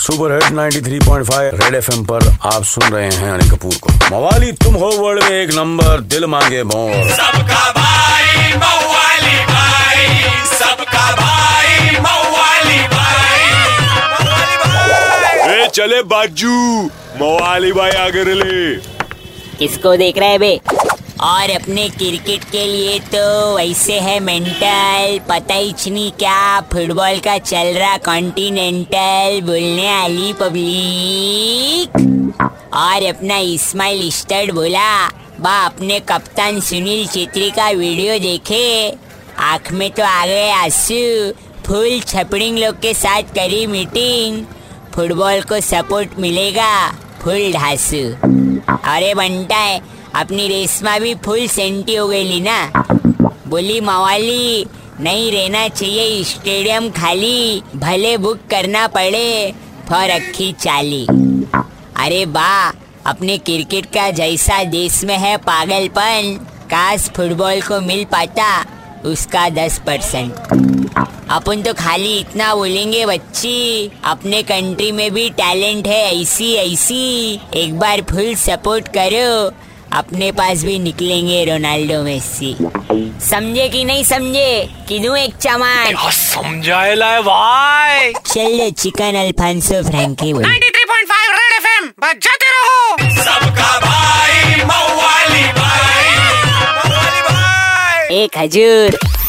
Super hit 93.5 red FM पर आप सुन रहे हैं अनिल कपूर को। मवाली तुम हो वर्ल्ड में एक नंबर दिल मांगे मोर। सबका भाई मवाली भाई सबका भाई मवाली भाई। ए चले बाजू मवाली भाई आगे ले किसको देख रहे हैं बे? और अपने क्रिकेट के लिए तो वैसे है मेंटल पता ही नहीं क्या फुटबॉल का चल रहा कॉन्टिनेंटल बोलने वाली पब्लिक और अपना इस्माइल स्टड बोला, बा, अपने कप्तान सुनील छेत्री का वीडियो देखे। आँख में तो आ गए आँसू, फुल छपड़िंग लोग के साथ करी मीटिंग फुटबॉल को सपोर्ट मिलेगा, फुल ढासू। अरे बनता है अपनी रेशमा भी फुल सेंटी हो गई ली ना। बोली, मवाली, नहीं रहना चाहिए स्टेडियम खाली, भले बुक करना पड़े, फॉर अक्खी चाली। अरे बा अपने क्रिकेट का जैसा देश में है पागलपन, काश फुटबॉल को मिल पाता उसका दस परसेंट। अपन तो खाली इतना बोलेंगे, बच्ची, अपने कंट्री में भी टैलेंट है, ऐसी ऐसी, एक बार फुल सपोर्ट करो अपने पास भी निकलेंगे रोनाल्डो मेसी समझे कि नहीं समझे? कि दू एक चमान समझाए है भाई। चल चिकन अल्फांसो फ्रैंकी बोल। 93.5 रेड एफएम बजाते रहो। सबका भाई मवाली भाई। मवाली भाई एक हजूर